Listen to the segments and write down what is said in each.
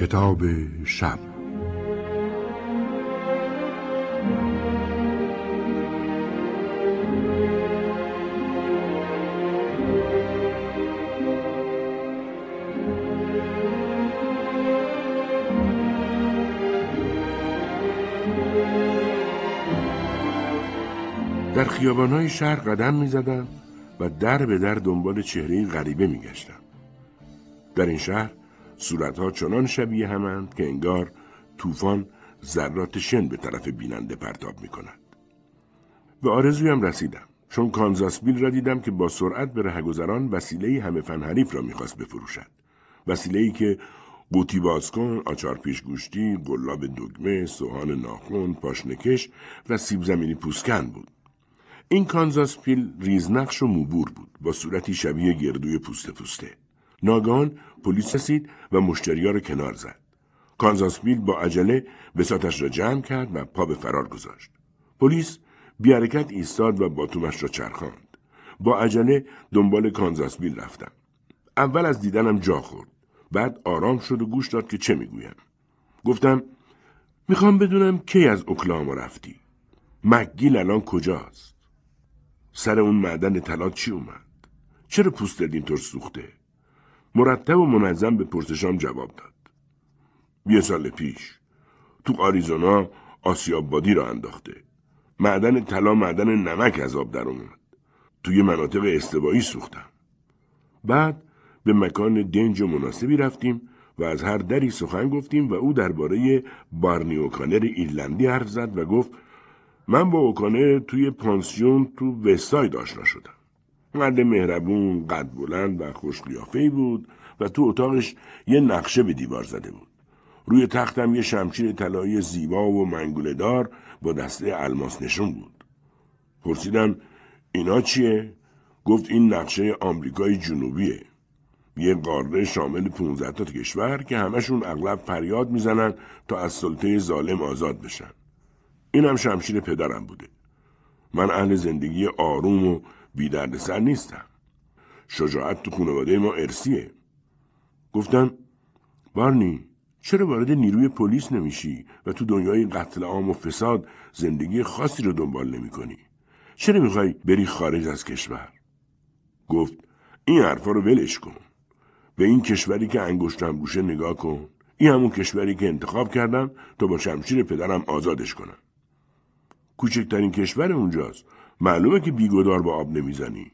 کتاب شب در خیابانهای شهر قدم می زدم و در به در دنبال چهره غریبه می گشتم. در این شهر صورتها چنان شبیه همند که انگار طوفان ذرات شن به طرف بیننده پرتاب می کند. به آرزویم رسیدم چون کانزاس بیل را دیدم که با سرعت به رهگذران وسیله همه فن حریف را می‌خواست بفروشد. وسیله ای که قوطی بازکن، آچار پیش گوشتی، گلاب دگمه، سوهان ناخن، پاشنکش و سیب زمینی پوسکن بود. این کانزاس پیل ریزنقش و موبور بود با صورتی شبیه گردوی پوسته پوسته. ناگان پلیس رسید و مشتریا را کنار زد. کانزاس بیل با عجله بساتش را جمع کرد و پا به فرار گذاشت. پلیس بی حرکت ایستاد و باتومش را چرخاند. با عجله دنبال کانزاس بیل رفتم. اول از دیدنم جا خورد. بعد آرام شد و گوش داد که چه می‌گویم. گفتم می‌خوام بدونم کی از اوکلاهاما رفتی. مکگیل الان کجاست؟ سر اون معدن طلا چی اومد؟ چرا پوستت اینطور سوخته؟ مرتب و منظم به پرسشام جواب داد. یه سال پیش تو آریزونا آسیاب بادی را انداخته. معدن طلا معدن نمک از آب در اومد. توی مناطق استوایی سوختم. بعد به مکان دنج و مناسبی رفتیم و از هر دری سخن گفتیم و او درباره بارنی اوکانر ایرلندی حرف زد و گفت من با اوکانر توی پانسیون تو وستاید آشنا شدم. مرد مهربون، قد بلند و خوش بود و تو اتاقش یه نقشه به دیوار زده بود. روی تختم یه شمشیر طلایی زیبا و منگوله دار با دسته الماس نشون بود. پرسیدم اینا چیه؟ گفت این نقشه آمریکای جنوبیه. یه قاره شامل 15 تا کشور که همشون اغلب فریاد می‌زنن تا از سلطه ظالم آزاد بشن. اینم شمشیر پدرم بوده. من اهل زندگی آروم و بی سر نیستم. شجاعت تو خانواده ما ارسیه. گفتم بارنی چرا وارد نیروی پلیس نمیشی و تو دنیای قتل عام و فساد زندگی خاصی رو دنبال نمی کنی؟ چرا می‌خوای بری خارج از کشور؟ گفت این حرفا رو ولش کن. به این کشوری که انگشتم روشه نگاه کن. این همون کشوری که انتخاب کردم تا با شمشیر پدرم آزادش کنم. کوچکترین کشور اونجاست معلومه که بیگدار با آب نمی‌زنی.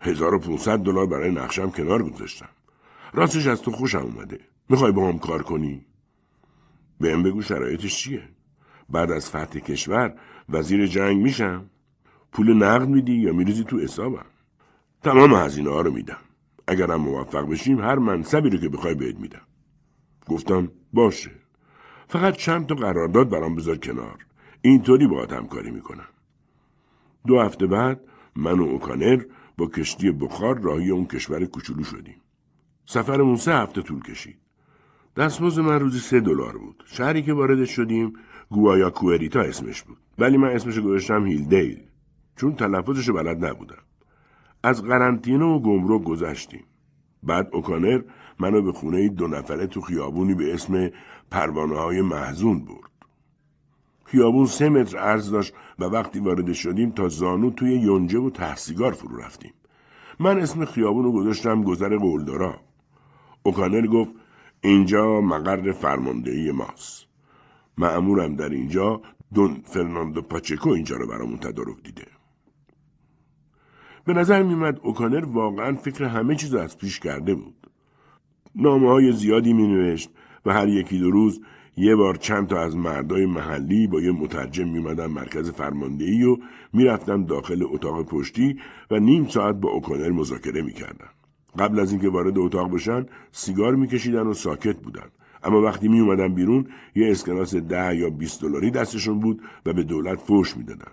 1500 دلار برای نقشم کنار گذاشتم. راستش از تو خوشم اومده. می‌خوای با هم کار کنی؟ بهم بگو شرایطش چیه. بعد از فتح کشور وزیر جنگ میشم. پول نقد میدی یا میریزی تو حسابم؟ تمام هزینه ها رو میدم. اگرم موفق بشیم هر منصبی رو که بخوای بهت میدم. گفتم باشه. فقط چند تا قرارداد برام بذار کنار. اینطوری باهات همکاری می‌کنم. دو هفته بعد من و اوکانر با کشتی بخار راهی اون کشور کوچولو شدیم. سفرمون سه هفته طول کشید. دستمزد من روزی سه دلار بود. شهری که وارد شدیم گوایا کوئریتا اسمش بود. ولی من اسمش گذاشتم هیلدیل چون تلفظش بلد نبودم. از قرنطینه و گمرک گذشتیم. بعد اوکانر منو به خونه دو نفره تو خیابونی به اسم پروانه های محزون برد. خیابون سه متر عرض داشت و وقتی وارد شدیم تا زانو توی یونجه و تحسیگار فرو رفتیم. من اسم خیابون رو گذاشتم گذر قولدارا. اوکانر گفت اینجا مقر فرماندهی ماست. معمورم در اینجا دون فرناندو پاچکو اینجا رو برامون تدارک دیده. به نظر میمد اوکانر واقعا فکر همه چیز از پیش کرده بود. نامه های زیادی می نوشت و هر یکی دو روز یه بار چند تا از مردای محلی با یه مترجم میمدن مرکز فرماندهی و می‌رفتن داخل اتاق پشتی و نیم ساعت با اوکانر مذاکره می‌کردن. قبل از اینکه وارد اتاق بشن سیگار میکشیدن و ساکت بودن. اما وقتی می اومدن بیرون یه اسکناس ده یا 20 دلاری دستشون بود و به دولت فوش می‌دادن.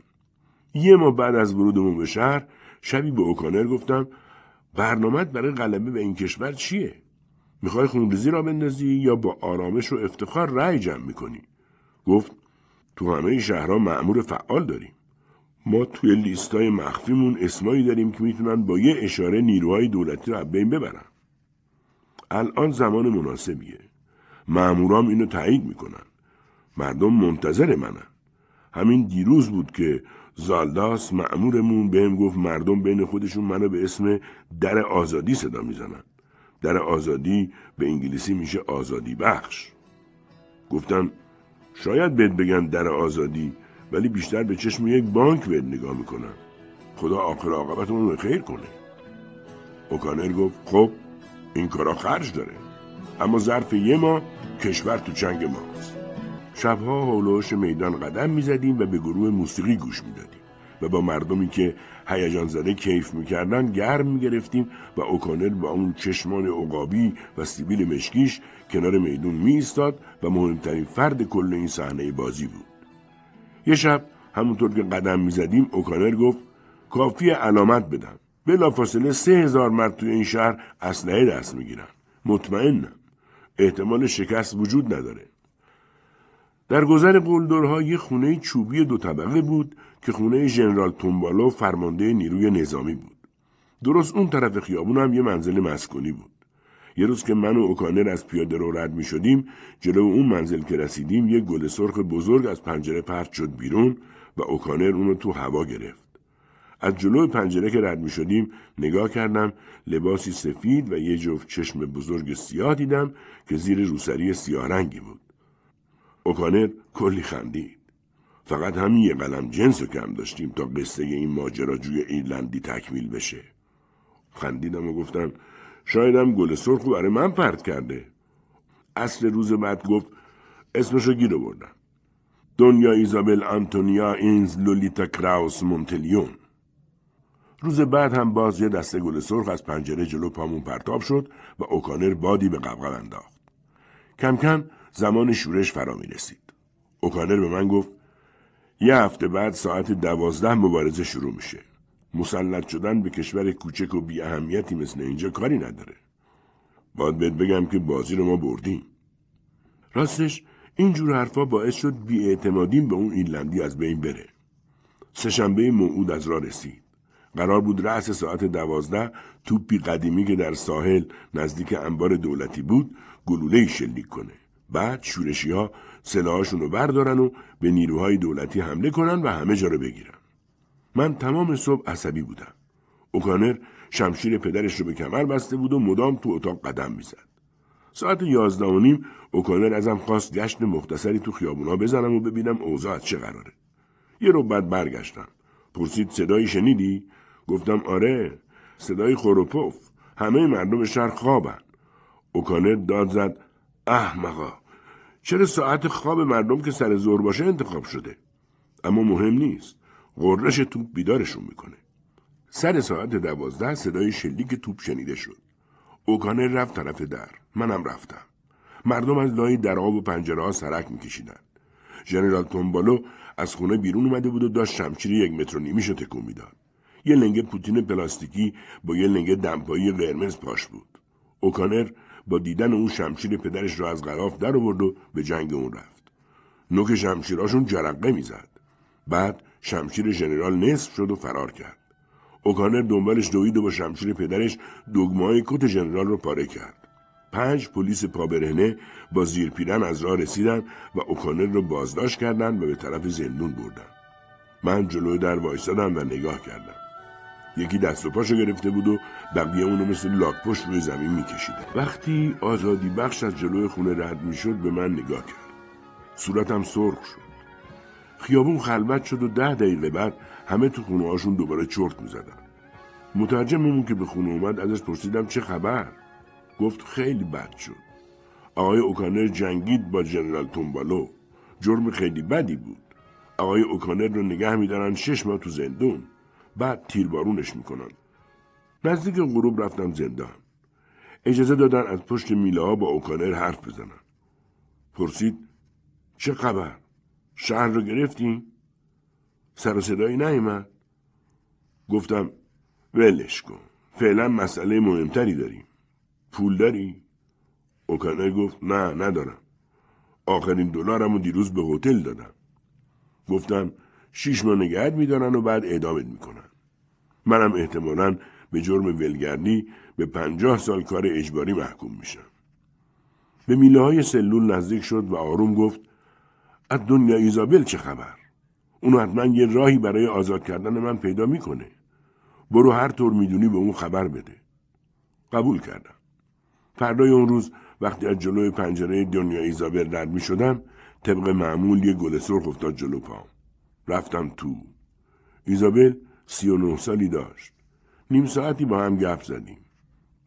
یه ماه بعد از ورودمون به شهر شبی به اوکانر گفتم برنامه برای غلبه به این کشور چیه؟ می‌خوای خونریزی را بندازی یا با آرامش و افتخار رأی جمع می‌کنی؟ گفت تو همه شهرها معمور فعال داریم. ما توی لیستای مخفیمون اسمایی داریم که می‌تونن با یه اشاره نیروهای دولتی رو بین ببرن. الان زمان مناسبیه. معمورام اینو تایید می‌کنن. مردم منتظر منن. همین دیروز بود که زالداس معمورمون بهم گفت مردم بین خودشون منو به اسم در آزادی صدا می‌زنن. در آزادی به انگلیسی میشه آزادی بخش. گفتم شاید بهت بگن در آزادی ولی بیشتر به چشم یک بانک بهت نگاه می‌کنن. خدا آخر عاقبتمون رو خیر کنه. اوکانر گفت خب این کارا خرج داره. اما ظرف یه ماه کشور تو چنگ ماست. شبها حولوش میدان قدم می‌زدیم و به گروه موسیقی گوش می‌دادیم. و با مردمی که هیجان زده کیف می‌کردن گرم می‌گرفتیم و اوکانر با اون چشمان عقابی و سیبیل مشکیش کنار میدون میایستاد و مهمترین فرد کل این صحنه بازی بود. یه شب همونطور که قدم می‌زدیم اوکانر گفت کافی علامت بدم. بلافاصله سه هزار مرد توی این شهر اسلحه دست می‌گیرن. مطمئنم. احتمال شکست وجود نداره. در گذر قلدرها یه خونه چوبی دو طبقه بود که خونه ژنرال تومبالو فرمانده نیروی نظامی بود. درست اون طرف خیابون هم یه منزل مسکونی بود. یه روز که من و اوکانر از پیاده رو رد می شدیم جلو اون منزل که رسیدیم یه گل سرخ بزرگ از پنجره پرت شد بیرون و اوکانر اونو تو هوا گرفت. از جلو پنجره که رد می شدیم نگاه کردم لباسی سفید و یه جفت چشم بزرگ سیاه دیدم که زیر روسری سیاه رنگی بود. اوکانر کلی خندید. فقط همین یه قلم جنس رو کم داشتیم تا قصه این ماجراجوی ایرلندی تکمیل بشه. خندیدم و گفتم شایدم گل سرخ برای من پرت کرده. اصل روز بعد گفت اسمشو گیر بردم. دنیا ایزابل آنتونیا اینز لولیتا کراوس مونتلیون. روز بعد هم باز یه دسته گل سرخ از پنجره جلو پامون پرتاب شد و اوکانر بادی به غبغب انداخت. کم کم زمان شورش فرا می رسید. اوکانر به من گفت یه هفته بعد ساعت دوازده مبارزه شروع میشه. مسلط شدن به کشور کوچک و بی اهمیتی مثل اینجا کاری نداره. باید بهت بگم که بازی رو ما بردیم. راستش اینجور حرفا باعث شد اعتمادیم به اون ایرلندی از بین بره. سهشنبه موعود از راه رسید. قرار بود رأس ساعت دوازده توپی قدیمی که در ساحل نزدیک انبار دولتی بود گلوله شلیک کنه. بعد شورشی ها سلاحاشون رو بردارن و به نیروهای دولتی حمله کنن و همه جا رو بگیرن. من تمام صبح عصبی بودم. اوکانر شمشیر پدرش رو به کمر بسته بود و مدام تو اتاق قدم می‌زد. ساعت یازده و نیم اوکانر ازم خواست گشت مختصری تو خیابونا بزنم و ببینم اوضاع چه قراره. یه رو بعد برگشتم. پرسید صدایی شنیدی؟ گفتم آره صدای خوروپوف همه مردم شهر خوابن. اوکانر داد زد احمقا چرا ساعت خواب مردم که سر زور باشه انتخاب شده؟ اما مهم نیست. غرش توپ بیدارشون می‌کنه. سر ساعت دوازده صدای شلیک توپ شنیده شد. اوکانه رفت طرف در. منم رفتم. مردم از لای دراب و پنجره ها سرک میکشیدن. ژنرال تومبالو از خونه بیرون اومده بود و داشت شمشیر یک متر و نیمیشو تکون می‌داد. یه لنگه پوتین پلاستیکی با یه لنگه دمپایی قرمز پاش بود. اوکانر با دیدن اون شمشیر پدرش را از غلاف در آورد و به جنگ اون رفت. نوک شمشیراشون جرقه می‌زد. بعد شمشیر ژنرال نصف شد و فرار کرد. اوکانر دنبالش دوید و با شمشیر پدرش دگمای کت ژنرال رو پاره کرد. پنج پلیس پابرهنه با زیرپیرن از راه رسیدن و اوکانر رو بازداشت کردند و به طرف زندون بردن. من جلوی در وایستادم و نگاه کردم. یکی دست و پاشو گرفته بود و بقیه اونو مثل لاک پشت روی زمین میکشیده وقتی آزادی بخش از جلوی خونه رد می‌شد به من نگاه کرد. صورتم سرخ شد. خیابون خلوت شد و ده دقیقه بعد همه تو خونه هاشون دوباره چرت می‌زدن. مترجممون که به خونه اومد ازش پرسیدم چه خبر؟ گفت خیلی بد شد. آقای اوکانر جنگید با جنرال تومبالو. جرم خیلی بدی بود. آقای اوکانر رو نگه میدارن شش ماه تو زندون. بعد تیربارونش می‌کنن. نزدیک غروب رفتم زندان. اجازه دادن از پشت میله ها با اوکانر حرف بزنن. پرسید چه خبر؟ شهر رو گرفتیم سر و صدایی نیومد. گفتم ولش کن. فعلا مسئله مهمتری داریم. پول داری؟ اوکانر گفت نه ندارم. آخرین دلارم رو دیروز به هتل دادم. گفتم شیش ماه نگهت میدارن و بعد اعدامت می‌کنن. منم احتمالا به جرم ولگردی به پنجاه سال کار اجباری محکوم میشم به میله های سلول نزدیک شد و آروم گفت از دنیا ایزابل چه خبر؟ اونو حتما یه راهی برای آزاد کردن من پیدا می‌کنه. برو هر طور می‌دونی به اون خبر بده. قبول کردم. فردای اون روز وقتی از جلوی پنجره دنیا ایزابل رد می شدم طبق معمول یه گل سرخ افتاد جلو پام. رفتم تو. ایزابل سی و نه سالی داشت. نیم ساعتی با هم گپ زدیم.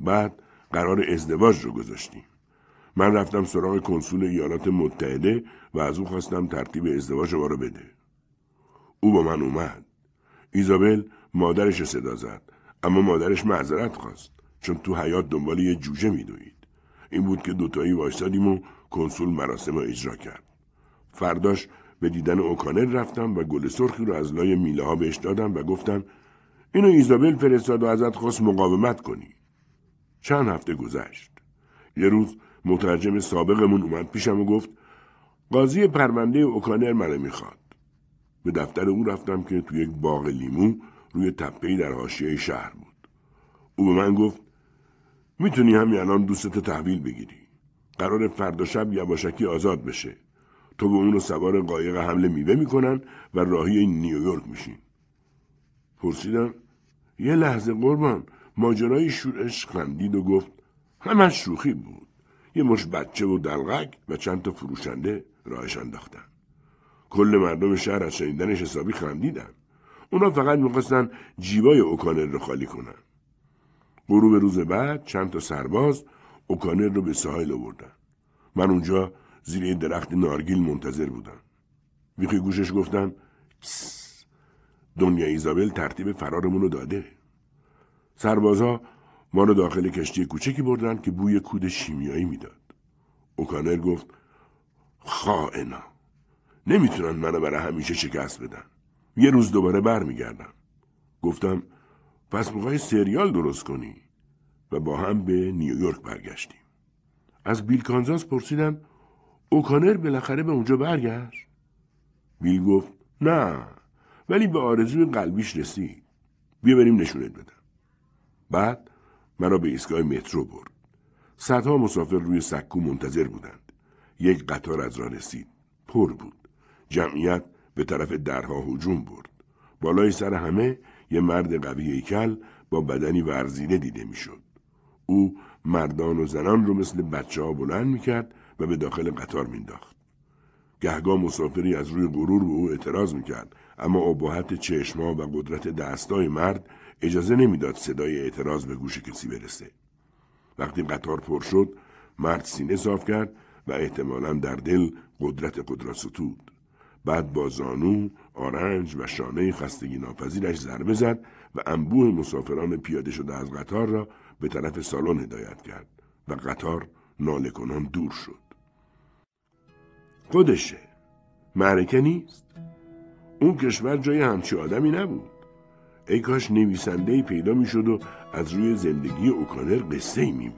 بعد قرار ازدواج رو گذاشتیم. من رفتم سراغ کنسول ایالات متحده و از او خواستم ترتیب ازدواج رو بده. او با من اومد. ایزابل مادرش صدا زد اما مادرش معذرت خواست چون تو حیات دنبال یه جوجه میدوید. این بود که دوتایی وایستادیم و کنسول مراسم رو اجرا کرد. فرداش به دیدن اوکانر رفتم و گل سرخی رو از لای میله ها بهش دادم و گفتم اینو ایزابل فرستاد و ازت خواست مقاومت کنی. چند هفته گذشت. یه روز مترجم سابقمون اومد پیشم و گفت قاضی پرونده اوکانر منو می‌خواد. به دفتر او رفتم که تو یک باغ لیمو روی تپهی در حاشیه شهر بود. او به من گفت می‌تونی همین الان دوستت تحویل بگیری. قرار فردا شب یواشکی آزاد بشه. تو به اون رو سوار قایق حمله میوه می‌کنن و راهی نیویورک میشین. پرسیدم یه لحظه قربان ماجرای شورش خندید و گفت همش شوخی بود. یه مش بچه و دلغک و چند تا فروشنده راهش انداختن. کل مردم شهر از شنیدنش حسابی خندیدن. اونا فقط می‌خواستن جیبای اوکانر رو خالی کنن. غروب روز بعد چند تا سرباز اوکانر رو به ساحل آوردن. من اونجا زیر درخت نارگیل منتظر بودم. ویخی گوشش گفتم دنیا ایزابل ترتیب فرارمون رو داده. سربازها ما رو داخل کشتی کوچکی بردن که بوی کود شیمیایی می‌داد. اوکانر گفت خائنا نمی‌تونن منو برای همیشه شکست بدن. یه روز دوباره برمیگردم. گفتم پس می‌خوای سریال درست کنی و با هم به نیویورک برگشتیم. از بیل کانزاس پرسیدم اوکانر بالاخره به اونجا برگشت؟ بیل گفت نه ولی به آرزوی قلبیش رسید. بیا بریم نشونت بدم. بعد مرا به ایستگاه مترو برد. صدها مسافر روی سکو منتظر بودند. یک قطار از راه رسید. پر بود. جمعیت به طرف درها هجوم برد. بالای سر همه یه مرد قوی هیکل با بدنی ورزیده دیده می‌شد. او مردان و زنان رو مثل بچه ها بلند می‌کرد و به داخل قطار مینداخت. گهگاه مسافری از روی غرور به او اعتراض می‌کرد اما ابهت چشما و قدرت دستای مرد اجازه نمی‌داد صدای اعتراض به گوش کسی برسه. وقتی قطار پر شد مرد سینه صاف کرد و احتمالا در دل قدرت قدرت ستود. بعد با زانو، آرنج و شانه خستگی ناپذیرش ضربه زد و انبوه مسافران پیاده شده از قطار را به طرف سالن هدایت کرد و قطار ناله کنان دور شد. خودشه. معرکه نیست. اون کشور جای همچی آدمی نبود. ای کاش نویسنده پیدا می‌شد و از روی زندگی اوکانر قصه ای می